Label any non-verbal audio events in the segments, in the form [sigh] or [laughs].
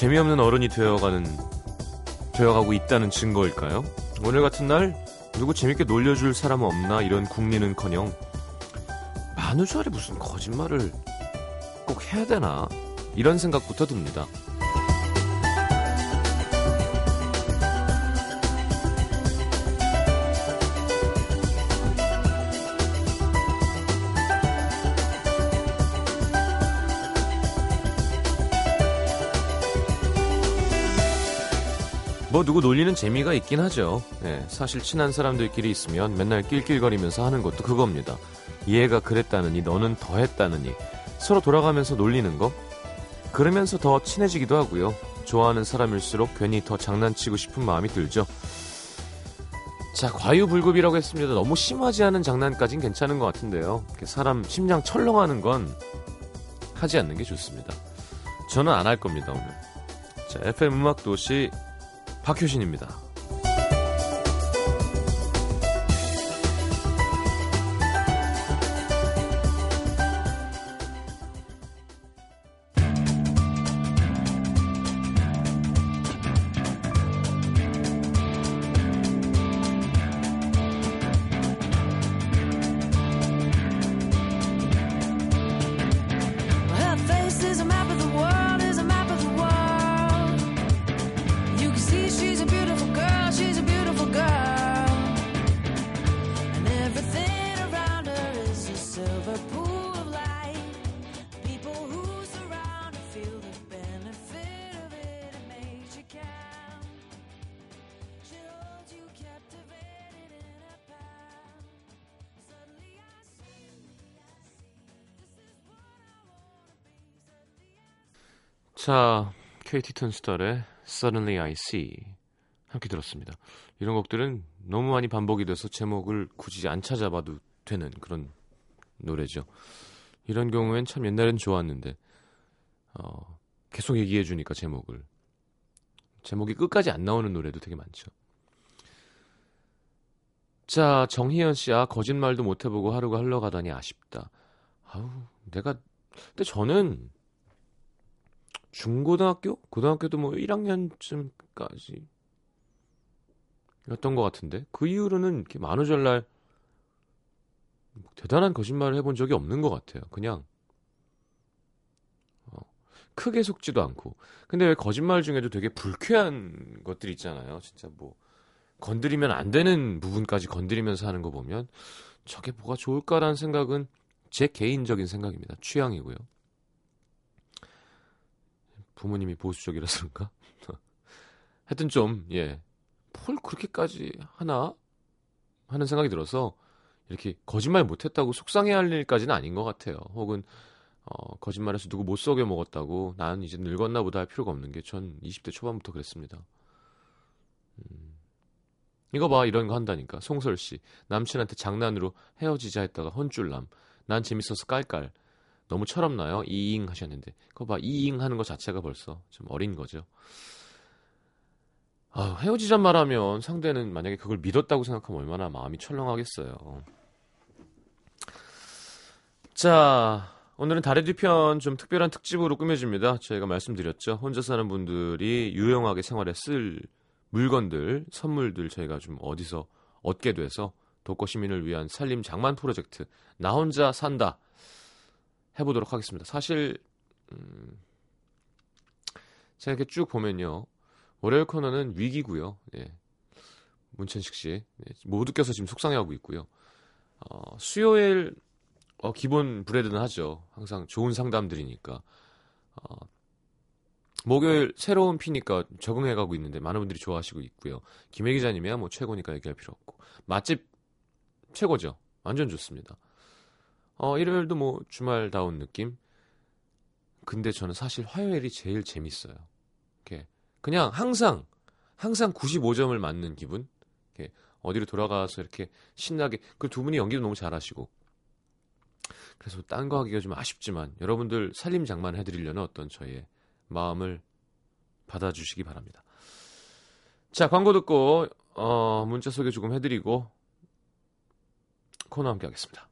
재미없는 어른이 되어가는 되어가고 있다는 증거일까요? 오늘 같은 날 누구 재밌게 놀려줄 사람 없나 이런 궁리는커녕 만우절에 무슨 거짓말을 꼭 해야 되나 이런 생각부터 듭니다. 뭐 누구 놀리는 재미가 있긴 하죠. 네, 사실 친한 사람들끼리 있으면 맨날 낄낄거리면서 하는 것도 그겁니다. 얘가 그랬다느니 너는 더 했다느니 서로 돌아가면서 놀리는 거. 그러면서 더 친해지기도 하고요. 좋아하는 사람일수록 괜히 더 장난치고 싶은 마음이 들죠. 자, 과유불급이라고 했습니다. 너무 심하지 않은 장난까진 괜찮은 것 같은데요. 사람 심장 철렁하는 건 하지 않는 게 좋습니다. 저는 안 할 겁니다, 오늘. 자, FM 음악도시 박효신입니다. KT 턴스tar의 Suddenly I See 함께 들었습니다. 이런 곡들은 너무 많이 반복이 돼서 제목을 굳이 안 찾아봐도 되는 그런 노래죠. 이런 경우엔 참 옛날엔 좋았는데 어, 계속 얘기해 주니까 제목을 제목이 끝까지 안 나오는 노래도 되게 많죠. 자, 정희연 씨, 아, 거짓말도 못 해보고 하루가 흘러가다니 아쉽다. 아우, 내가, 근데 저는 중고등학교? 고등학교도 뭐 1학년쯤까지 였던 것 같은데 그 이후로는 이렇게 만우절날 대단한 거짓말을 해본 적이 없는 것 같아요. 그냥 어, 크게 속지도 않고. 근데 왜 거짓말 중에도 되게 불쾌한 것들이 있잖아요. 진짜 뭐 건드리면 안 되는 부분까지 건드리면서 하는 거 보면 저게 뭐가 좋을까라는 생각은 제 개인적인 생각입니다. 취향이고요. 부모님이 보수적이라서 그런가? [laughs] 하여튼 좀, 예. 뭘 그렇게까지 하나? 하는 생각이 들어서 이렇게 거짓말 못했다고 속상해 할 일까지는 아닌 것 같아요. 혹은 어, 거짓말해서 누구 못 속여 먹었다고 나는 이제 늙었나 보다 할 필요가 없는 게 전 20대 초반부터 그랬습니다. 음, 이거 봐 이런 거 한다니까 송설 씨 남친한테 장난으로 헤어지자 했다가 헌줄남 난 재밌어서 깔깔 너무 철없나요? 이잉 하셨는데 그거 봐 이잉 하는 것 자체가 벌써 좀 어린 거죠. 아, 헤어지자 말하면 상대는 만약에 그걸 믿었다고 생각하면 얼마나 마음이 철렁하겠어요. 자, 오늘은 달의 뒤편 좀 특별한 특집으로 꾸며집니다. 저희가 말씀드렸죠. 혼자 사는 분들이 유용하게 생활에 쓸 물건들, 선물들 저희가 좀 어디서 얻게 돼서 독거 시민을 위한 살림 장만 프로젝트 나 혼자 산다 해보도록 하겠습니다. 사실 음, 제가 이렇게 쭉 보면요. 월요일 코너는 위기고요. 예. 문천식 씨 예. 모두께서 지금 속상해하고 있고요. 어, 수요일 어, 기본 브레드는 하죠. 항상 좋은 상담들이니까. 어, 목요일 새로운 피니까 적응해가고 있는데 많은 분들이 좋아하시고 있고요. 김혜 기자님이야 뭐 최고니까 얘기할 필요 없고 맛집 최고죠. 완전 좋습니다. 어, 일요일도 뭐 주말다운 느낌. 근데 저는 사실 화요일이 제일 재밌어요. 이렇게 그냥 항상 항상 95점을 맞는 기분. 이렇게 어디로 돌아가서 이렇게 신나게 그 두 분이 연기도 너무 잘하시고. 그래서 딴 거 하기가 좀 아쉽지만 여러분들 살림 장만 해드리려는 어떤 저의 마음을 받아주시기 바랍니다. 자 광고 듣고 어, 문자 소개 조금 해드리고 코너 함께 하겠습니다.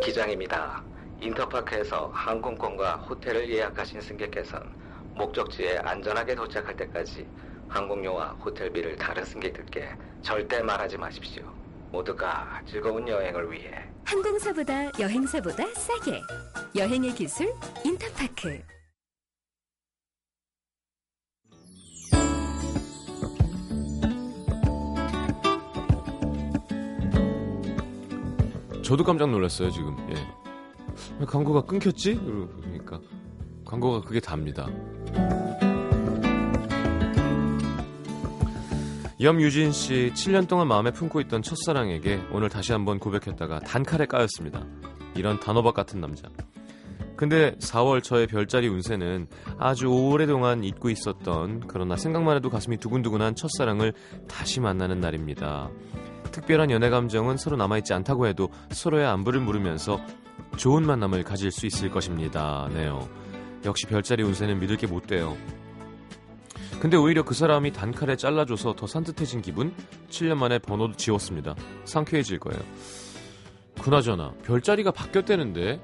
기장입니다. 인터파크에서 항공권과 호텔을 예약하신 승객께서는 목적지에 안전하게 도착할 때까지 항공료와 호텔비를 다른 승객들께 절대 말하지 마십시오. 모두가 즐거운 여행을 위해 항공사보다 여행사보다 싸게 여행의 기술 인터파크 저도 깜짝 놀랐어요 지금. 예. 왜 광고가 끊겼지? 그러니까 광고가 그게 답니다. 염유진 씨 7년 동안 마음에 품고 있던 첫사랑에게 오늘 다시 한번 고백했다가 단칼에 까였습니다. 이런 단호박 같은 남자. 근데 4월 저의 별자리 운세는 아주 오래동안 잊고 있었던 그러나 생각만 해도 가슴이 두근두근한 첫사랑을 다시 만나는 날입니다. 특별한 연애 감정은 서로 남아있지 않다고 해도 서로의 안부를 물으면서 좋은 만남을 가질 수 있을 것입니다. 네요. 역시 별자리 운세는 믿을 게 못 돼요. 근데 오히려 그 사람이 단칼에 잘라줘서 더 산뜻해진 기분? 7년 만에 번호도 지웠습니다. 상쾌해질 거예요. 그나저나 별자리가 바뀌었대는데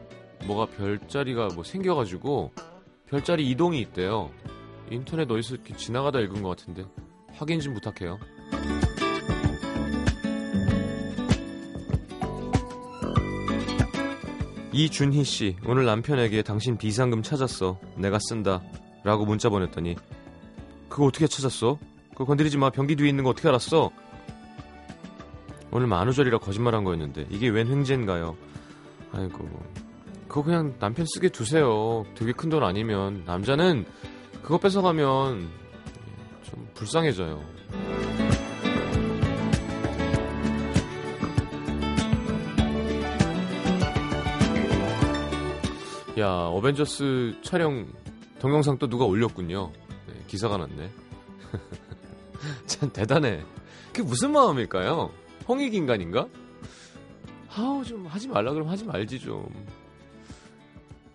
뭐가 별자리가 뭐 생겨가지고 별자리 이동이 있대요. 인터넷 어디서 지나가다 읽은 것 같은데 확인 좀 부탁해요. 이준희 씨, 오늘 남편에게 당신 비상금 찾았어. 내가 쓴다. 라고 문자 보냈더니 그거 어떻게 찾았어? 그거 건드리지 마. 변기 뒤에 있는 거 어떻게 알았어? 오늘 만우절이라 거짓말한 거였는데 이게 웬 횡재인가요? 아이고 그거 그냥 남편 쓰게 두세요. 되게 큰 돈 아니면 남자는 그거 뺏어가면 좀 불쌍해져요. 야 어벤져스 촬영 동영상 또 누가 올렸군요. 네, 기사가 났네. [laughs] 참 대단해. 그게 무슨 마음일까요? 홍익 인간인가? 아우 좀 하지 말라 그러면 하지 말지 좀.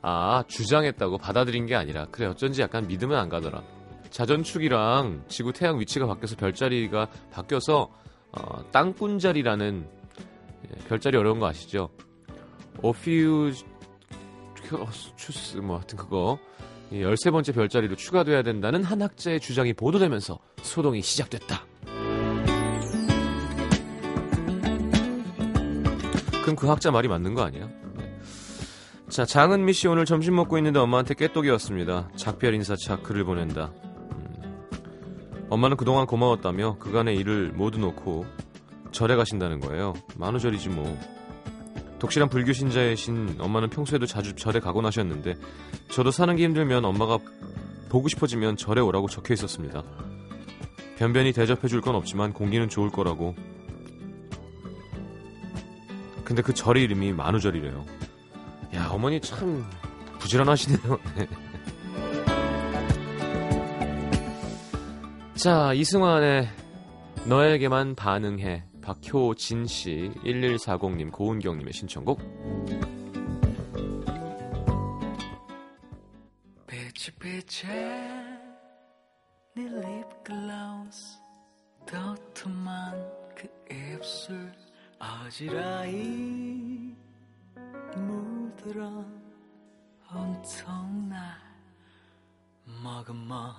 아 주장했다고 받아들인 게 아니라 그래 어쩐지 약간 믿으면 안 가더라. 자전축이랑 지구 태양 위치가 바뀌어서 별자리가 바뀌어서 어, 땅꾼자리라는 예, 별자리 어려운 거 아시죠? 오피우 추스 뭐 하여튼 그거 13번째 별자리로 추가돼야 된다는 한 학자의 주장이 보도되면서 소동이 시작됐다. 그럼 그 학자 말이 맞는 거 아니야? 네. 자, 장은미 씨 오늘 점심 먹고 있는데 엄마한테 깨똑이 왔습니다. 작별 인사차 글을 보낸다. 음. 엄마는 그동안 고마웠다며 그간의 일을 모두 놓고 절에 가신다는 거예요. 만우절이지 뭐. 독실한 불교 신자이신 엄마는 평소에도 자주 절에 가곤 하셨는데 저도 사는 게 힘들면 엄마가 보고 싶어지면 절에 오라고 적혀 있었습니다. 변변히 대접해 줄 건 없지만 공기는 좋을 거라고. 근데 그 절 이름이 만우절이래요. 야 어머니 참 부지런하시네요. [laughs] 자 이승환의 너에게만 반응해 박효진 씨, 1140님, 고은경님의 신청곡. 빛이 네 립글로스 도톰한 그 입술 어지러이 물들어 온통 날 머금어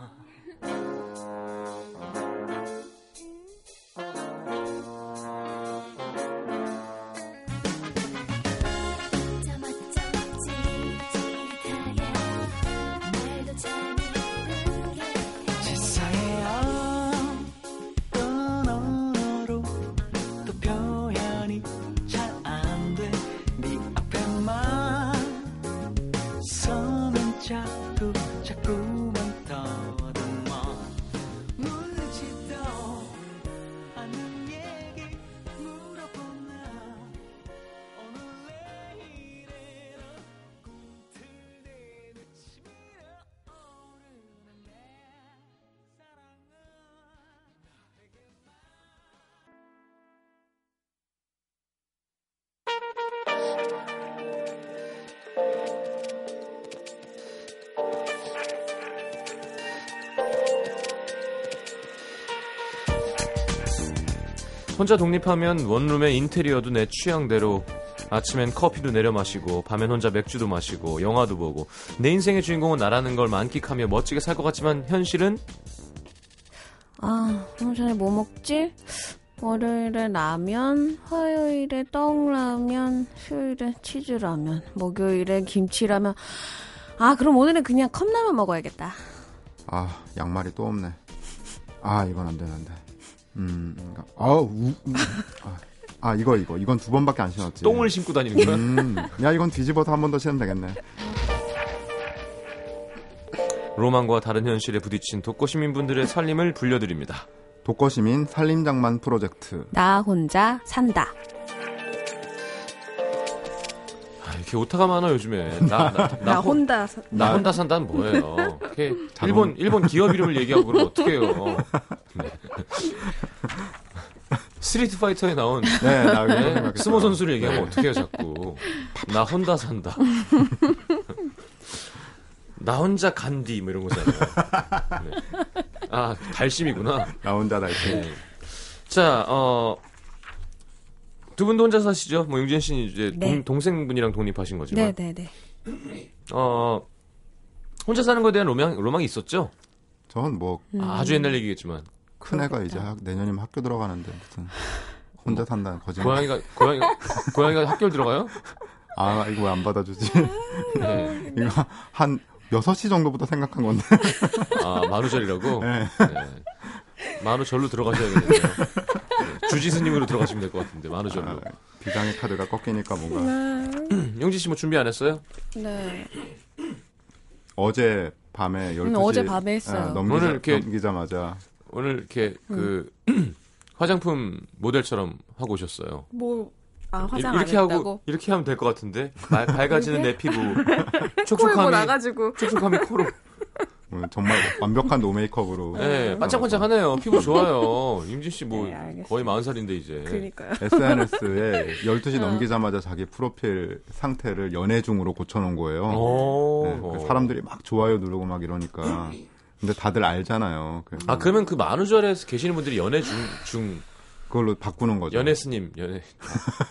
혼자 독립하면 원룸의 인테리어도 내 취향대로 아침엔 커피도 내려 마시고 밤엔 혼자 맥주도 마시고 영화도 보고 내 인생의 주인공은 나라는 걸 만끽하며 멋지게 살 것 같지만 현실은 아, 오늘 저녁 뭐 먹지? 월요일에 라면, 화요일에 떡라면, 수요일에 치즈라면, 목요일에 김치라면. 아, 그럼 오늘은 그냥 컵라면 먹어야겠다. 아 양말이 또 없네. 아 이건 안 되는데. 음, 그러니까, 아, 우, 우, 아, 아 이거 이거 이건 두 번밖에 안 신었지. 똥을 신고 다니는 거야? 음, 야 이건 뒤집어서 한 번 더 신으면 되겠네. 로망과 다른 현실에 부딪힌 독거 시민분들의 살림을 불려드립니다. 독거 시민 살림장만 프로젝트. 나 혼자 산다. 아, 이렇게 오타가 많아 요즘에. 나, 나, [laughs] 나, 나 혼- 혼자 사- 나 혼자 산다는 뭐예요? 이렇게 일본 일본 기업 이름을 얘기하고 그러면 어떡해요? 네. [laughs] 스트리트 파이터에 나온 네, 나 네. 스모 선수를 얘기하면 어떡해요 자꾸? 나 혼자 산다. [laughs] 나 혼자 간디 뭐 이런 거잖아요. 네. 아 달심이구나. 나 혼자 다 이렇게. 네. 자, 어. 두 분도 혼자 사시죠? 뭐 융진 씨는 이제 네. 동, 동생분이랑 독립하신 거지만 네네네. 어 혼자 사는 거에 대한 로망 로망이 있었죠? 전뭐큰 아, 아주 옛날 얘기겠지만 애가 이제 학- 내년이면 학교 들어가는데 무슨 혼자 산다는 거짓말. 고양이가 고양이가 고양이가 학교를 들어가요? 아 이거 왜 안 받아주지? [laughs] 네. 이거 한 6시 정도부터 생각한 건데. 아 만우절이라고. 네. 네. 만우절로 들어가셔야겠네요. 네. 주지스님으로 들어가시면 될 것 같은데 만우절로. 아, 비장의 카드가 꺾이니까 뭔가 [clears throat] 용진 씨뭐 준비 안 했어요? 네. 어제 밤에 12시 음, 어제 밤에 했어요. 넘기자, 오늘 이렇게- 넘기자마자 오늘 이렇게 그 [clears throat] 화장품 모델처럼 하고 오셨어요. 뭐, 아, 이- 화장 이렇게 안 하고 했다고? 이렇게 하면 될 것 같은데 말- [laughs] 밝아지는 내 피부 [laughs] 코에 촉촉함이 나가지고. 촉촉함이 코로 오늘 정말 완벽한 노메이크업으로 네, 반짝반짝하네요. 피부 좋아요. 임진 씨뭐 네. 거의 40 살인데 이제. 그니까요. SNS에 12시 [laughs] 어. 넘기자마자 자기 프로필 상태를 연애 중으로 고쳐놓은 거예요. 오. 네, 그 사람들이 막 좋아요 누르고 막 이러니까. 근데 다들 알잖아요. 그- 아 그러면 그 만우절에 계시는 분들이 연애 중, 중 그걸로 바꾸는 거죠. 연애 스님 연애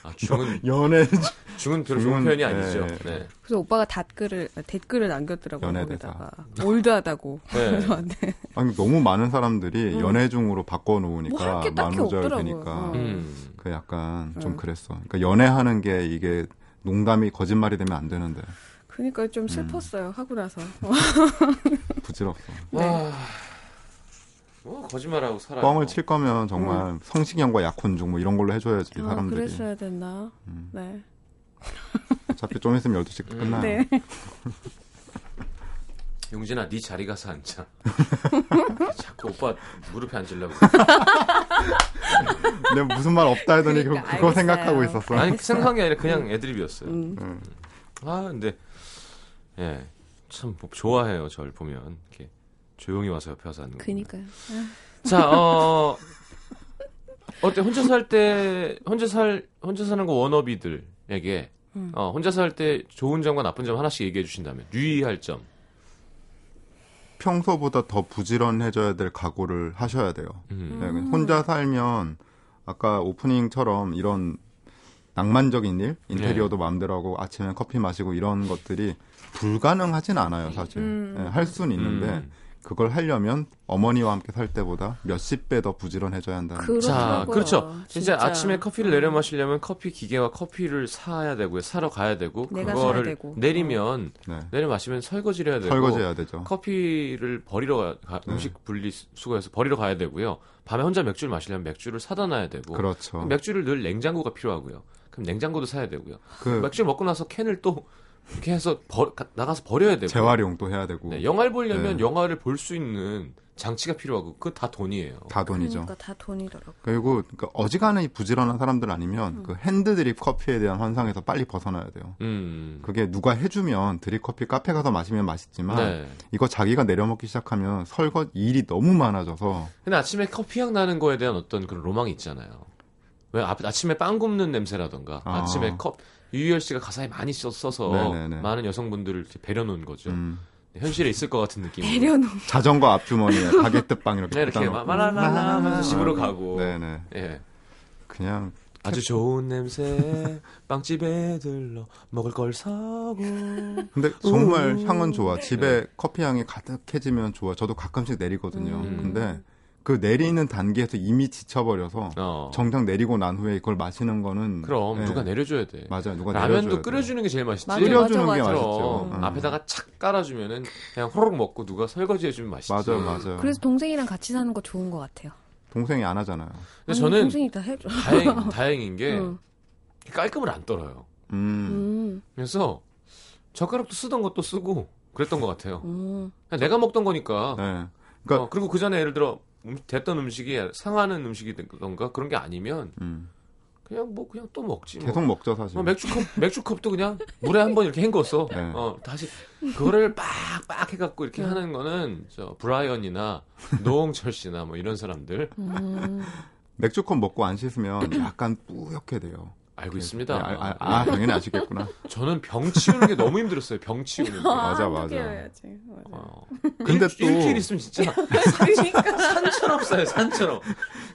아, 아, 중은 [laughs] 연애 중은 별로 좋은 표현이 네, 아니죠. 네. 네. 그래서 오빠가 댓글을, 댓글을 남겼더라고요. 연애대사. 올드하다고. 네. [laughs] 아니 너무 많은 사람들이 연애 중으로 바꿔 뭐 놓으니까 만우절. 되니까 어. 음. 그 약간 좀 그랬어. 그러니까 연애하는 게 이게 농담이 거짓말이 되면 안 되는데 그니까 좀 슬펐어요. 하고 나서. [laughs] 부질없어. 네. 뭐 거짓말하고 살아요. 뻥을 칠 거면 정말 성시경과 약혼중 뭐 이런 걸로 해줘야지 아, 사람들이. 그랬어야 됐나? 네. 어차피 좀 있으면 12시 끝나요. 네. [laughs] 용진아, 네 자리 가서 앉아. [laughs] 자꾸 오빠 무릎에 앉으려고. 내가 무슨 말 없다 하더니 그러니까, 그, 그거 알겠어요. 생각하고 있었어. 아니 생각한 게 아니라 그냥 애드립이었어요. 음. 아 근데 예, 참 좋아해요. 저를 보면 이렇게 조용히 와서 옆에 와서 앉는 거. 그니까요. 자, 어 어때 혼자 살 때 혼자 살 혼자 사는 거 워너비들에게 음. 어, 혼자 살 때 좋은 점과 나쁜 점 하나씩 얘기해 주신다면 유의할 점. 평소보다 더 부지런해져야 될 각오를 하셔야 돼요. 음. 네, 혼자 살면 아까 오프닝처럼 이런 낭만적인 일, 인테리어도 마음대로 하고 아침에 커피 마시고 이런 것들이 불가능하진 않아요, 사실. 음. 네, 할 수는 있는데 음. 그걸 하려면 어머니와 함께 살 때보다 몇십 배 더 부지런해져야 한다는 거죠. 자, 그렇더라고요. 그렇죠. 이제 진짜. 아침에 커피를 내려 마시려면 커피 기계와 커피를 사야 되고요. 사러 가야 되고 그거를 되고. 내리면 네. 내려 마시면 설거지를 해야 되고 설거지해야 되죠. 커피를 버리러 가, 가- 네. 음식 분리 수거해서 버리러 가야 되고요. 밤에 혼자 맥주를 마시려면 맥주를 사다 놔야 되고 그렇죠. 맥주를 늘 냉장고가 필요하고요. 그럼 냉장고도 사야 되고요. 그 맥주 먹고 나서 캔을 또 이렇게 해서 버- 가- 나가서 버려야 되고 재활용도 해야 되고 네, 영화를 보려면 네. 영화를 볼 수 있는 장치가 필요하고 그거 다 돈이에요. 다 돈이죠. 그러니까 다 돈이더라고. 그리고 그러니까 어지간히 부지런한 사람들 아니면 음. 그 핸드 드립 커피에 대한 환상에서 빨리 벗어나야 돼요. 음. 그게 누가 해주면 드립 커피 카페 가서 마시면 맛있지만 네. 이거 자기가 내려먹기 시작하면 설거 일이 너무 많아져서 근데 아침에 커피향 나는 거에 대한 어떤 그런 로망이 있잖아요. 왜 아, 아침에 빵 굽는 냄새라던가 아. 아. 침에 컵 유희열 씨가 가사에 많이 써- 써서 네네네. 많은 여성분들을 배려놓은 거죠. 음, 현실에 있을 것 같은 느낌. 배려놓. 자전거 앞주머니에 [laughs] 가게뜨빵 이렇게 네, 이렇게 마-. 마라라라 하면서 집으로 가고. 네네. 예. 그냥 아주 좋은 냄새 빵집에 들러 먹을 걸 사고 근데 정말 오. 향은 좋아. 집에 네. 커피 향이 가득해지면 좋아. 저도 가끔씩 내리거든요. 음. 근데 그 내리는 단계에서 이미 지쳐버려서 어. 정작 내리고 난 후에 이걸 마시는 거는 그럼 네. 누가 내려줘야 돼. 맞아요. 누가 라면도 내려줘야 끓여주는 게 제일 맛있지. 맞아, 끓여주는 맞아, 게 맞아. 맛있죠. 음. 앞에다가 착 깔아주면은 그냥 호로록 먹고 누가 설거지 해주면 맛있지. 맞아요, 맞아요. 그래서 동생이랑 같이 사는 거 좋은 것 같아요. 동생이 안 하잖아요. 근데 아니, 저는 동생이 다 해줘. 다행, 다행인 게 응. 깔끔을 안 떨어요. 음. 음, 그래서 젓가락도 쓰던 것도 쓰고 그랬던 것 같아요. 음. 그냥 내가 먹던 거니까. 네. 그러니까 어, 그리고 그 전에 예를 들어 음, 됐던 음식이 상하는 음식이던가 그런 게 아니면 음. 그냥 뭐 그냥 또 먹지. 뭐. 계속 먹죠 사실. 어, 맥주컵 맥주컵도 그냥 물에 한 번 이렇게 헹궈서 [laughs] 네. 어 다시 그거를 빡빡 해갖고 이렇게 하는 거는 저 브라이언이나 노홍철 씨나 뭐 이런 사람들 음. [laughs] 맥주컵 먹고 안 씻으면 약간 뿌옇게 돼요. 알고 네, 있습니다. 아, 아, 아, 당연히 아시겠구나. [laughs] 저는 병 치우는 게 너무 힘들었어요. 병 치우는 게. 맞아, 한두 맞아. 개여야지. 맞아. 어. 근데 일, 또- 일주일 있으면 진짜 [laughs] 그러니까. 산처럼 쌓여 산처럼.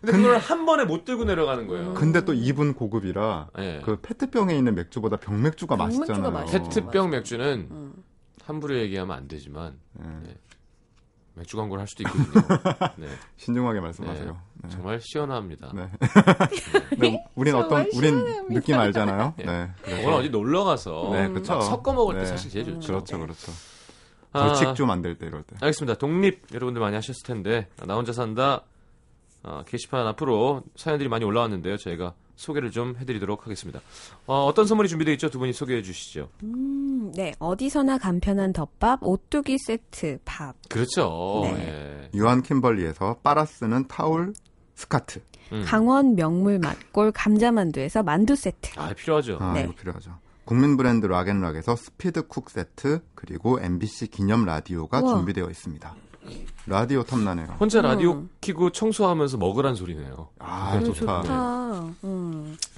근데 그걸 한 번에 못 들고 내려가는 거예요. 근데 또 입은 고급이라 예. 그 페트병에 있는 맥주보다 병맥주가 맛있잖아요. 맛있어. 페트병 맥주는 음. 함부로 얘기하면 안 되지만 네. 맥주 광고를 할 수도 있거든요. [laughs] 네. 신중하게 말씀하세요. 네. 정말 시원합니다. 네. 네, [laughs] 우린 어떤 우린 느낌 알잖아요. 네. 오늘 어디 놀러 가서 네, 막 그렇죠. 섞어 먹을 때 네. 사실 제일 좋죠. 그렇죠, 그렇죠. 아, 벌칙주 만들 때 이럴 때. 알겠습니다. 독립 여러분들 많이 하셨을 텐데 나 혼자 산다 어, 게시판 앞으로 사연들이 많이 올라왔는데요. 저희가 소개를 좀 해드리도록 하겠습니다. 어, 떤 선물이 준비되어 있죠? 두 분이 소개해 주시죠. 음, 네, 어디서나 간편한 덮밥, 오뚜기 세트, 밥. 그렇죠. 네. 예. 유한 킴벌리에서 빨아 쓰는 타올 스카트. 음. 강원 명물 맛골 감자만두에서 만두 세트. 아 필요하죠. 아, 네. 이거 필요하죠. 국민 브랜드 락앤락에서 스피드 쿡 세트 그리고 MBC 기념 라디오가 우와. 준비되어 있습니다. 라디오 탐나네요. 혼자 라디오 음. 키고 청소하면서 먹으란 소리네요. 아, 음, 좋다. 좋다. 음.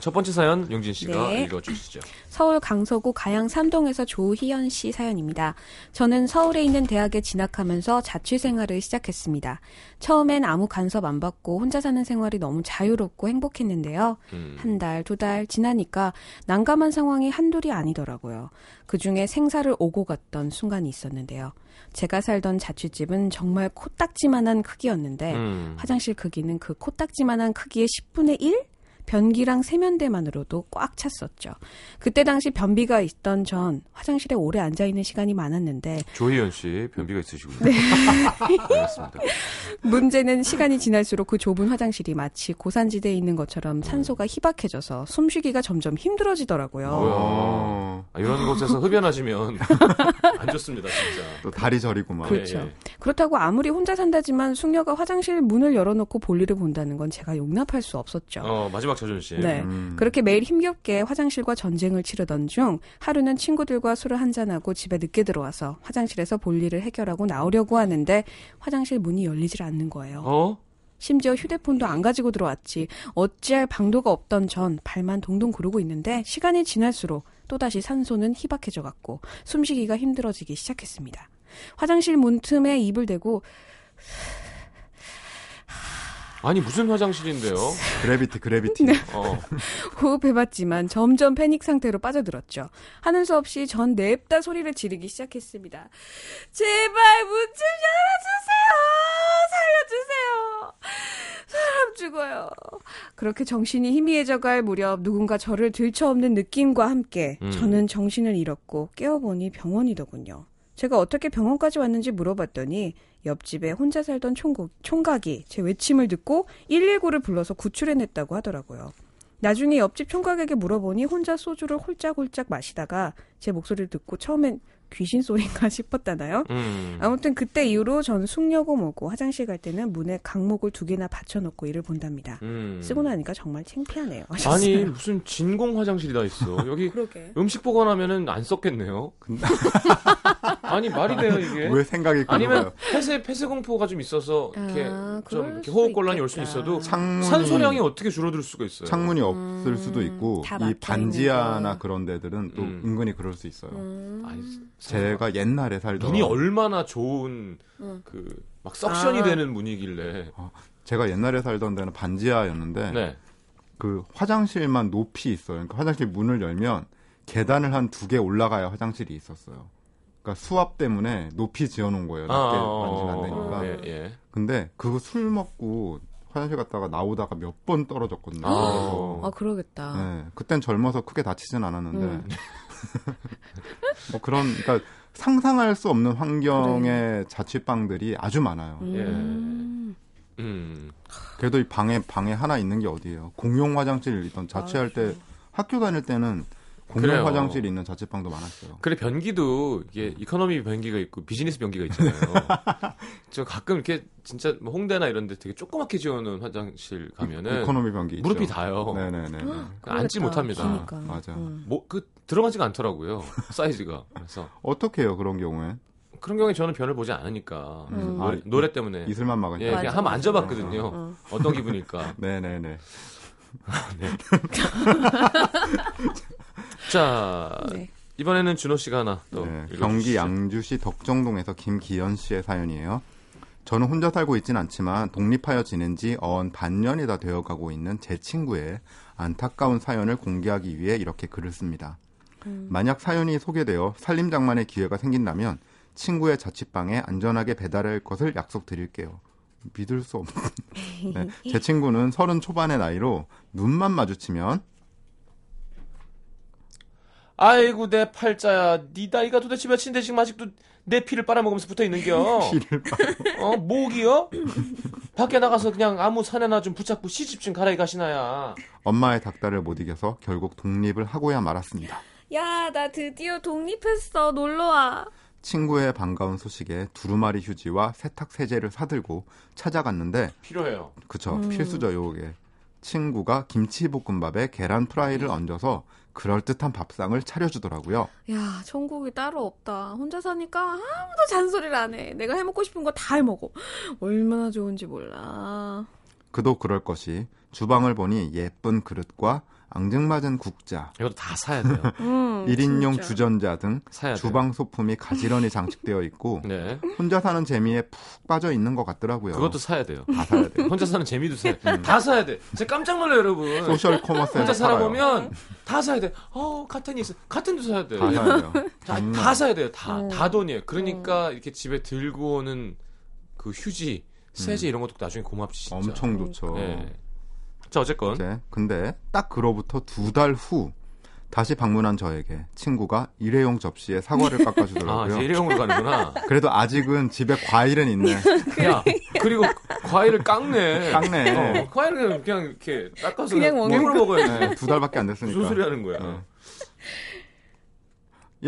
첫 번째 사연 융진 씨가 네. 읽어주시죠. 서울 강서구 가양 삼동에서 조희연 씨 사연입니다. 저는 서울에 있는 대학에 진학하면서 자취 생활을 시작했습니다. 처음엔 아무 간섭 안 받고 혼자 사는 생활이 너무 자유롭고 행복했는데요. 음. 한 달, 두 달 지나니까 난감한 상황이 한둘이 아니더라고요. 그 중에 생사를 오고 갔던 순간이 있었는데요. 제가 살던 자취집은 정말 코딱지만한 크기였는데 음. 화장실 크기는 그 코딱지만한 크기의 10분의 1? 변기랑 세면대만으로도 꽉 찼었죠. 그때 당시 변비가 있던 전 화장실에 오래 앉아 있는 시간이 많았는데 조희연 씨 변비가 있으시군요. 네. [laughs] 알겠습니다. 문제는 시간이 지날수록 그 좁은 화장실이 마치 고산지대에 있는 것처럼 산소가 희박해져서 숨쉬기가 점점 힘들어지더라고요. 어, 아, 이런 곳에서 흡연하시면 안 좋습니다, 진짜. 또 다리 저리구만. 그렇죠. 예, 예. 그렇다고 아무리 혼자 산다지만 숙녀가 화장실 문을 열어놓고 볼일을 본다는 건 제가 용납할 수 없었죠. 어, 마지막 자존심. 네. 음. 그렇게 매일 힘겹게 화장실과 전쟁을 치르던 중 하루는 친구들과 술을 한잔하고 집에 늦게 들어와서 화장실에서 볼일을 해결하고 나오려고 하는데 화장실 문이 열리질 않는 거예요. 어? 심지어 휴대폰도 안 가지고 들어왔지 어찌할 방도가 없던 전 발만 동동 구르고 있는데 시간이 지날수록 또다시 산소는 희박해져 갔고 숨쉬기가 힘들어지기 시작했습니다. 화장실 문 틈에 입을 대고 아니, 무슨 화장실인데요? 그래비티, 그래비티. 네. 어. [laughs] 호흡해봤지만 점점 패닉 상태로 빠져들었죠. 하는 수 없이 전 냅다 소리를 지르기 시작했습니다. 제발 문 좀 열어주세요! 살려주세요! 사람 죽어요. 그렇게 정신이 희미해져갈 무렵 누군가 저를 들쳐업는 느낌과 함께 음. 저는 정신을 잃었고 깨어보니 병원이더군요. 제가 어떻게 병원까지 왔는지 물어봤더니 옆집에 혼자 살던 총각, 총각이 제 외침을 듣고 119를 불러서 구출해냈다고 하더라고요. 나중에 옆집 총각에게 물어보니 혼자 소주를 홀짝홀짝 마시다가 제 목소리를 듣고 처음엔 귀신 소리인가 싶었다나요? [laughs] 음. 아무튼 그때 이후로 전 숙녀고 뭐고 화장실 갈 때는 문에 강목을 두 개나 받쳐놓고 일을 본답니다. 음. 쓰고 나니까 정말 창피하네요. [laughs] 아니, 하셨어요. 무슨 진공 화장실이 다 있어. 여기 그러게. 음식 보관하면은 안 썼겠네요. [laughs] 아니, 말이 돼요, 이게. 왜 생각이 아니면? 폐쇄 폐쇄 공포가 좀 있어서 이렇게 아, 좀 이렇게 호흡 곤란이 올 수. 있어도 창문이 산소량이 어떻게 줄어들 수가 있어요. 창문이 없을 음, 수도 있고 다이 반지하나. 그런 데들은 또 음. 은근히 그럴 수 있어요. 음. 아니, 제가 옛날에 살던 문이 얼마나 좋은 음. 그막 석션이 아. 되는 문이길래 제가 옛날에 살던 데는 반지하였는데 네. 그 화장실만 높이 있어요. 그러니까 화장실 문을 열면 계단을 한 두 개 올라가야 화장실이 있었어요. 그러니까 수압 때문에 높이 지어놓은 거예요. 낮게 만지면 안 되니까. 예, 예. 근데 그거 술 먹고 화장실 갔다가 나오다가 몇 번 떨어졌거든요. 아. 그래서 아 그러겠다. 네, 그땐 젊어서 크게 다치진 않았는데 음. [laughs] 뭐 그런 그러니까 상상할 수 없는 환경의 자취방들이 아주 많아요. 음. 음. 그래도 이 방에 방에 하나 있는 게 어디예요? 공용 화장실이던 자취할 때 학교 다닐 때는 공용 그래요. 화장실이 있는 자취방도 많았어요. 그래 변기도 이게 economy 변기가 있고 비즈니스 변기가 있잖아요. [laughs] 저 가끔 이렇게 진짜 뭐 홍대나 이런데 되게 조그맣게 지어놓은 화장실 가면은 이코노미 변기 있죠. 무릎이 닿아요. 네네네. 앉지 못합니다. 기니까. 맞아. 음. 뭐그 들어가지가 않더라고요. 사이즈가. 그래서 어떻게 해요 그런 경우엔? 그런 경우에 저는 변을 보지 않으니까 음. 노래, 노래 때문에 이슬만 막으니까. 예, 그냥 한번. 앉아봤거든요. 어. 어떤 기분일까. [laughs] 네네네. [laughs] 자 네. 이번에는 준호 씨가 하나 또 네. 경기 양주시 덕정동에서 김기현 씨의 사연이에요. 저는 혼자 살고 있진 않지만 독립하여 지낸 지 어언 반년이 다 되어가고 있는 제 친구의 안타까운 사연을 공개하기 위해 이렇게 글을 씁니다. 만약 사연이 소개되어 살림 장만의 기회가 생긴다면 친구의 자취방에 안전하게 배달할 것을 약속드릴게요. 믿을 수 없는. [laughs] 네, 제 친구는 서른 초반의 나이로 눈만 마주치면 아이고 내 팔자야 네 나이가 도대체 몇인데 지금 아직도 내 피를 빨아먹으면서 붙어있는겨 [laughs] 피를 어 목이요? 밖에 나가서 그냥 아무 사내나 좀 붙잡고 시집 좀 가라이 가시나야 엄마의 닥달을 못 이겨서 결국 독립을 하고야 말았습니다. 야, 나 드디어 독립했어. 놀러 와. 친구의 반가운 소식에 두루마리 휴지와 세탁 세제를 사들고 찾아갔는데 필요해요 그쵸 음. 필수죠 요게 친구가 김치볶음밥에 계란 프라이를 얹어서 그럴듯한 밥상을 차려주더라고요 야, 천국이 따로 없다. 혼자 사니까 아무도 잔소리를 안 해. 내가 해먹고 싶은 거 다 해먹어. 얼마나 좋은지 몰라. 그도 그럴 것이 주방을 보니 예쁜 그릇과 앙증맞은 국자 이것도 다 사야 돼요 음, 1인용 진짜. 주전자 등 돼요 주방 소품이 가지런히 장식되어 있고 네 혼자 사는 재미에 푹 빠져 있는 것 같더라고요 그것도 사야 돼요 다 사야 돼요 혼자 사는 재미도 사야 돼. 다 사야 돼. 제가 깜짝 놀라요, 여러분. 소셜 커머스에 혼자. 살아보면 다 사야 돼. 어, 카텐이 있어. 카텐도 사야 돼. 다 사야 돼요 다. 다 사야 돼요. 다, 음. 다 돈이에요. 그러니까 이렇게 집에 들고 오는 그 휴지, 세제 이런 것도 나중에 고맙지, 진짜. 음. 엄청 좋죠 네. 자, 어쨌건. 이제 근데 딱 그로부터 두 달 후 다시 방문한 저에게 친구가 일회용 접시에 사과를 [laughs] 아, 깎아주더라고요. 이제 일회용으로 가는구나. 그래도 아직은 집에 과일은 있네. [laughs] 야, 그리고 과일을 깎네. 깎네. 어, 과일은 그냥 이렇게 닦아서 그냥 먹는 먹으러 먹어야지. 네, 두 달밖에 안 됐으니까. 무슨 소리 하는 거야. 네.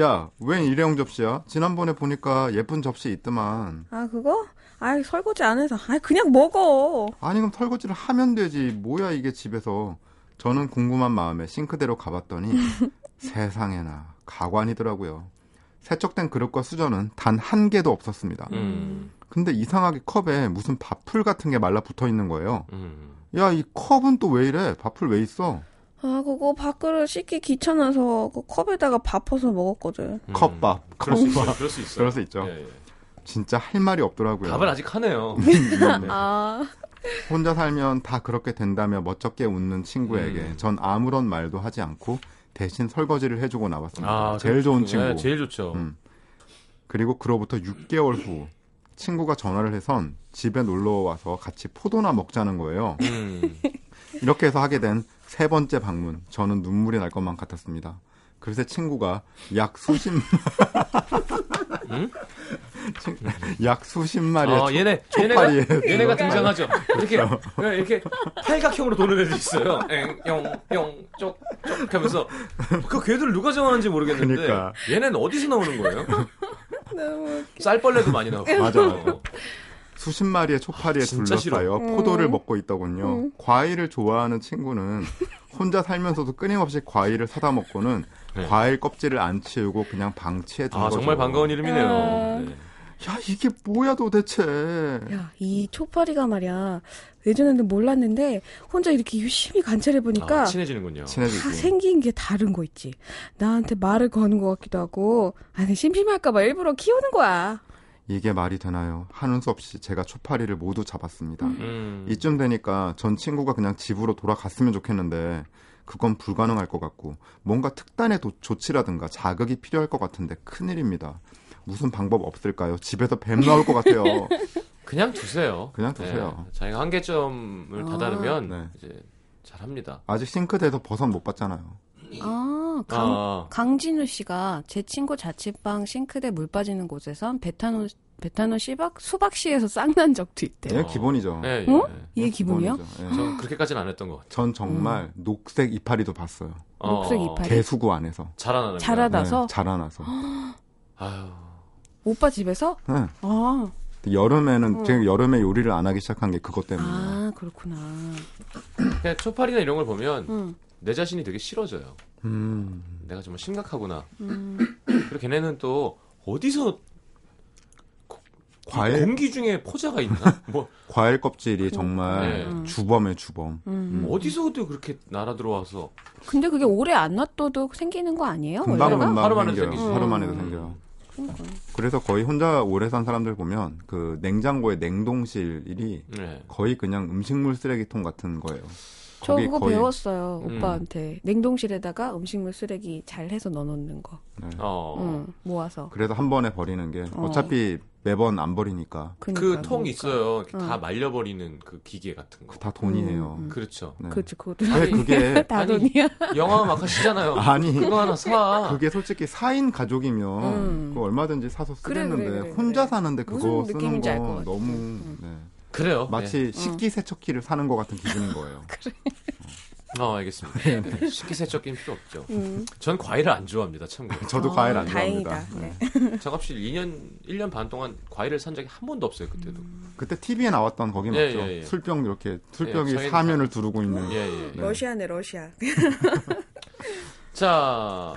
야, 웬 일회용 접시야? 지난번에 보니까 예쁜 접시 있더만. 아, 그거? 아이, 설거지 안 해서. 아이, 그냥 먹어. 아니 그럼 설거지를 하면 되지. 뭐야 이게 집에서. 저는 궁금한 마음에 싱크대로 가봤더니 [laughs] 세상에나 가관이더라고요. 세척된 그릇과 수저는 단 한 개도 없었습니다. 음, 근데 이상하게 컵에 무슨 밥풀 같은 게 말라 붙어 있는 거예요. 음. 야, 이 컵은 또 왜 이래? 밥풀 왜 있어? 아, 그거 밥그릇 씻기 귀찮아서 그 컵에다가 밥 퍼서 먹었거든. 음. 컵밥. 그럴 수 있어. 그럴 수 있어. 그럴 수 있죠. 예, 예. 진짜 할 말이 없더라고요. 답을 아직 하네요. [laughs] [laughs] 아, 혼자 살면 다 그렇게 된다며 멋쩍게 웃는 친구에게 음. 전 아무런 말도 하지 않고 대신 설거지를 해주고 나왔습니다. 아, 제일 좋은 네, 친구. 제일 좋죠. 음. 그리고 그로부터 6개월 후 친구가 전화를 해선 집에 놀러 와서 같이 포도나 먹자는 거예요. 음. [laughs] 이렇게 해서 하게 된 세 번째 방문. 저는 눈물이 날 것만 같았습니다. 그래서 친구가 약 수십 응? 친- 약 수십 마리의 어, 초- 얘네, 얘네가, 초파리에 얘네가 등장하죠. 이렇게, 그냥 이렇게 팔각형으로 도는 애들 있어요. 엥, 영, 영, 쪽, 쪽 하면서. 그 궤도를 누가 정하는지 모르겠는데. 그러니까. 얘네는 어디서 나오는 거예요? [laughs] 쌀벌레도 많이 나오고. 맞아, 맞아. 수십 마리의 초파리에 진짜 둘러싸여 싫어. 포도를 음. 먹고 있더군요. 음. 과일을 좋아하는 친구는 혼자 살면서도 끊임없이 과일을 사다 먹고는 네. 과일 껍질을 안 치우고 그냥 방치해 둔 아, 거죠. 정말 반가운 이름이네요. 아. 네. 야 이게 뭐야 도대체? 야, 이 초파리가 말이야. 예전에는 몰랐는데, 혼자 이렇게 유심히 관찰해 보니까, 아, 친해지는군요. 다 친해지지. 생긴 게 다른 거 있지. 나한테 말을 거는 것 같기도 하고, 아니, 심심할까 봐 일부러 키우는 거야. 이게 말이 되나요? 하는 수 없이 제가 초파리를 모두 잡았습니다. 음. 이쯤 되니까 전 친구가 그냥 집으로 돌아갔으면 좋겠는데 그건 불가능할 것 같고 뭔가 특단의 도- 조치라든가 자극이 필요할 것 같은데 큰일입니다. 무슨 방법 없을까요? 집에서 뱀 나올 것 같아요. [laughs] 그냥 두세요. 그냥 두세요. 네, 자기가 한계점을 아. 다다르면 네. 이제 잘합니다. 아직 싱크대에서 버섯 못 봤잖아요. 아, 강, 아, 강진우 씨가 제 친구 자취방 싱크대 물 빠지는 곳에선 베타노 베타노 씨박 수박씨에서 쌍난 적도 있대요. 예, 기본이죠. 예, 예. 어? 예. 이게 기본이요? 예. 전 그렇게까지는 안 했던 것 같아요. 전 정말 녹색 이파리도 봤어요. 녹색 어, 이파리. 개수구 안에서. 자라나는 자라나서 네, 자라나서. 아유. 오빠 집에서? 네. 아, 여름에는 어. 제가 여름에 요리를 안 하기 시작한 게 그것 때문에. 아 그렇구나. 그냥 초파리나 이런 걸 보면 응. 내 자신이 되게 싫어져요. 음. 내가 정말 심각하구나. 음. 그리고 걔네는 또 어디서 과일 공기 중에 포자가 있나? [laughs] 뭐 과일 껍질이 정말 네. 음. 주범의 주범. 음. 어디서 또 그렇게 날아 들어와서 근데 그게 오래 안 놔둬도 생기는 거 아니에요? 금방? 금방 하루 만에. 생기죠. 하루 만에도 음. 생겨요. 그러니까. 그래서 거의 혼자 오래 산 사람들 보면 그 냉장고의 냉동실이 네. 거의 그냥 음식물 쓰레기통 같은 거예요. 저 그거 거의- 배웠어요 음. 오빠한테 냉동실에다가 음식물 쓰레기 잘 해서 넣어놓는 거 네. 어. 응, 모아서 그래서 한 번에 버리는 게 어. 어차피 매번 안 버리니까 그 그러니까 통. 있어요. 응. 다 말려버리는 그 기계 같은 거. 다 돈이에요. 음, 음. 그렇죠. 네. 그렇지 그것도 아니 그게 [laughs] 다 아니, 돈이야 영화 막 하시잖아요. [laughs] 아니 그거 하나 사. 그게 솔직히 4인 가족이면 음. 그거 얼마든지 사서 그래, 쓰겠는데 그래, 그래, 혼자 그래. 사는데 그거 쓰는 거. 너무 음. 네. 그래요. 마치 식기세척기를 사는 것 같은 기분인 거예요. [laughs] 네. 어, 알겠습니다. 네. 식기세척기는 필요 없죠. 음. 전 과일을 안 좋아합니다. 참고로. 저도 어, 과일 안 다행이다. 좋아합니다. 네. 네. 작업실 2년 1년 반 동안 과일을 산 적이 한 번도 없어요. 그때도. 그때 TV에 나왔던 거기 예, 맞죠? 예, 예. 술병 이렇게 술병이 예, 저희는 사면을 두르고 있는. 예, 예. 예. 네. 러시아네 러시아 [laughs] 자,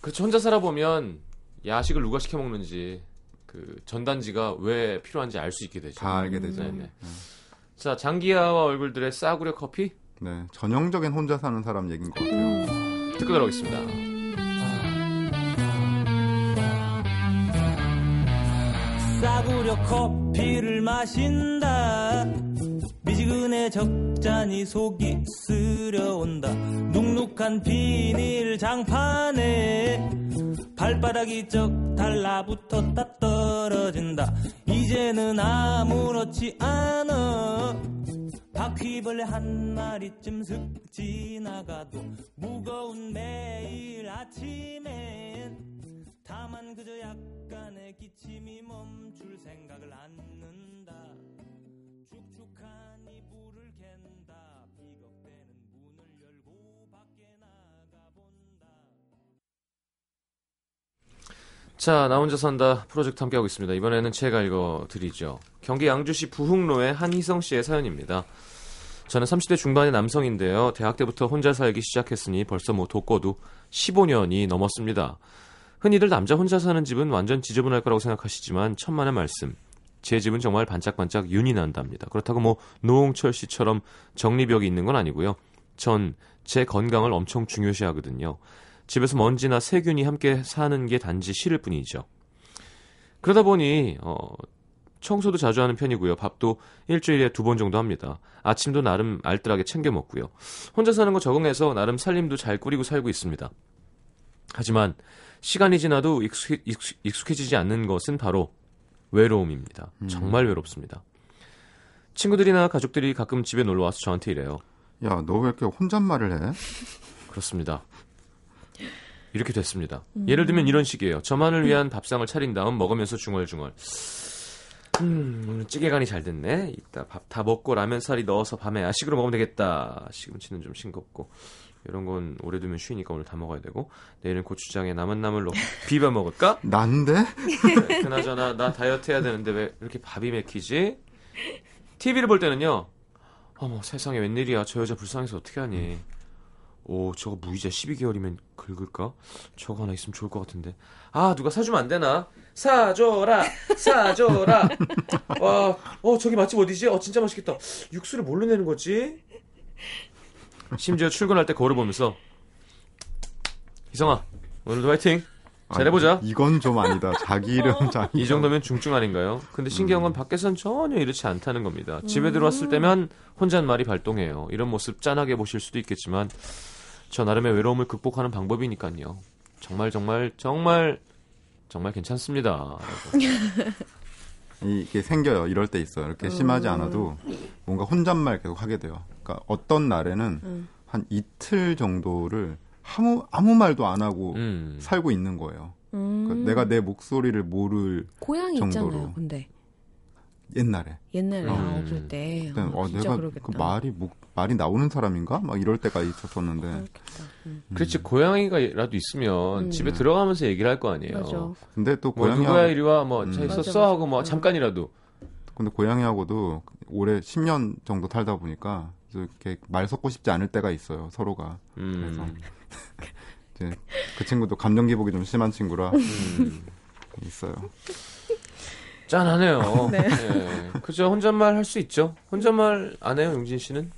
그렇죠. 혼자 살아보면 야식을 누가 시켜 먹는지 그 전단지가 왜 필요한지 알 수 있게 되죠. 다 알게 되죠. 네, 네. 자, 장기하와 얼굴들의 싸구려 커피 네, 전형적인 혼자 사는 사람 얘기인 것 같아요. 듣고 들어오겠습니다. 싸구려 커피를 마신다 미지근해 적잖이 속이 쓰려온다 눅눅한 비닐 장판에 발바닥이 쩍 달라붙었다 떨어진다 이제는 아무렇지 않아 바퀴벌레 한 마리쯤 슥 지나가도 무거운 매일 아침엔 다만 그저 약간의 기침이 멈출 생각을 않는다. 축축한 이불을 캔다 자, 나 혼자 산다 프로젝트 함께하고 있습니다. 이번에는 제가 읽어드리죠. 경기 양주시 부흥로의 한희성 씨의 사연입니다. 저는 30대 중반의 남성인데요. 대학 때부터 혼자 살기 시작했으니 벌써 뭐 독거도 15년이 넘었습니다. 흔히들 남자 혼자 사는 집은 완전 지저분할 거라고 생각하시지만 천만의 말씀. 제 집은 정말 반짝반짝 윤이 난답니다. 그렇다고 뭐 노홍철 씨처럼 정리벽이 있는 건 아니고요. 전 제 건강을 엄청 중요시 하거든요. 집에서 먼지나 세균이 함께 사는 게 단지 싫을 뿐이죠. 그러다 보니 어, 청소도 자주 하는 편이고요. 밥도 일주일에 두 번 정도 합니다. 아침도 나름 알뜰하게 챙겨 먹고요. 혼자 사는 거 적응해서 나름 살림도 잘 꾸리고 살고 있습니다. 하지만 시간이 지나도 익숙해, 익숙, 익숙해지지 않는 것은 바로 외로움입니다. 정말 외롭습니다. 친구들이나 가족들이 가끔 집에 놀러 와서 저한테 이래요. 야, 너 왜 이렇게 혼잣말을 해? 그렇습니다. 이렇게 됐습니다. 예를 들면 이런 식이에요. 저만을 위한 밥상을 차린 다음 먹으면서 중얼중얼. 음, 오늘 찌개간이 잘 됐네. 이따 밥 다 먹고 라면 사리 넣어서 밤에 야식으로 먹으면 되겠다. 시금치는 좀 싱겁고. 이런 건 오래 두면 쉬니까 오늘 다 먹어야 되고. 내일은 고추장에 남은 나물 넣고 [laughs] 비벼 먹을까? 난데? 네, 그나저나 나 다이어트 해야 되는데 왜 이렇게 밥이 맥히지? TV를 볼 때는요. 어머 세상에 웬일이야 저 여자 불쌍해서 어떻게 하니? 오 저거 무이자 12개월이면 긁을까? 저거 하나 있으면 좋을 것 같은데. 아 누가 사주면 안 되나? 사줘라 사줘라. 와, 어 저기 맛집 어디지? 어 진짜 맛있겠다. 육수를 뭘로 내는 거지? 심지어 출근할 때 거울을 보면서 희성아 오늘도 화이팅. 잘해보자. 아니, 이건 좀 아니다. 자기 이름 자기. 이 정도면 중증 아닌가요? 근데 신기한 건 밖에선 전혀 이렇지 않다는 겁니다. 집에 들어왔을 때면 혼잣말이 발동해요. 이런 모습 짠하게 보실 수도 있겠지만 저 나름의 외로움을 극복하는 방법이니까요. 정말 정말 정말 정말 괜찮습니다. [laughs] 이게 생겨요. 이럴 때 있어요. 이렇게 심하지 않아도 뭔가 혼잣말 계속 하게 돼요. 그러니까 어떤 날에는 한 이틀 정도를 아무 아무 말도 안 하고 음. 살고 있는 거예요. 음. 그러니까 내가 내 목소리를 모를 고양이 정도로. 있잖아요. 근데 옛날에. 옛날에 아, 음. 없을 때 그때 어, 어, 진짜 내가 그러겠다. 그 말이 목, 말이 나오는 사람인가? 막 이럴 때가 있었었는데. 그렇겠다. 음. 그렇지 고양이가라도 있으면 음. 집에 들어가면서 얘기를 할 거 아니에요. 맞아. 근데 또뭐 고양이 누구야 이리 와뭐 음. 차 맞아, 있었어 맞아. 하고 뭐 음. 잠깐이라도 근데 고양이하고도 올해 10년 정도 살다 보니까 이렇게 말 섞고 싶지 않을 때가 있어요. 서로가. 음. [laughs] 이제 그 친구도 감정 기복이 좀 심한 친구라 음. [laughs] 있어요. 짠하네요. [laughs] 네. 예. 그죠 혼잣말 할 수 있죠. 혼잣말 안 해요 용진 씨는?